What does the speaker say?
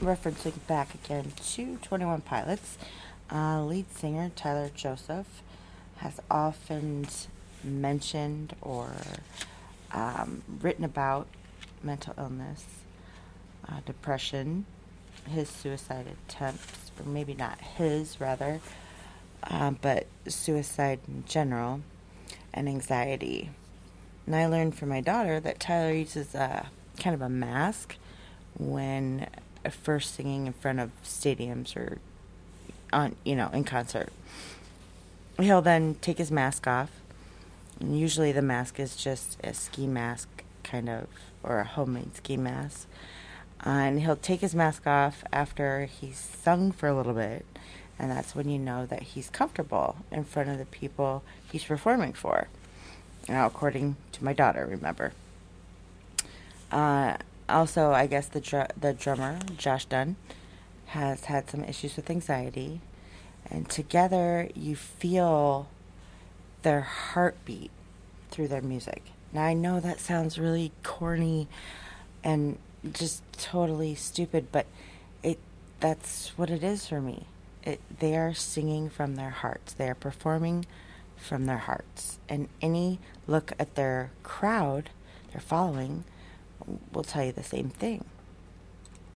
referencing back again to 21 Pilots, uh, lead singer Tyler Joseph has often mentioned or um, written about mental illness, uh, depression, his suicide attempts, or maybe not his, rather, uh, but suicide in general, and anxiety. And I learned from my daughter that Tyler uses a kind of a mask when first singing in front of stadiums or on, you know, in concert. He'll then take his mask off. And usually the mask is just a ski mask, kind of, or a homemade ski mask. Uh, and he'll take his mask off after he's sung for a little bit. And that's when you know that he's comfortable in front of the people he's performing for. Now, according to my daughter, remember. Uh, also, I guess the dr- the drummer Josh Dun has had some issues with anxiety, and together you feel their heartbeat through their music. Now I know that sounds really corny and just totally stupid, but it that's what it is for me. It, they are singing from their hearts. They are performing from their hearts. And any look at their crowd, their following, will tell you the same thing.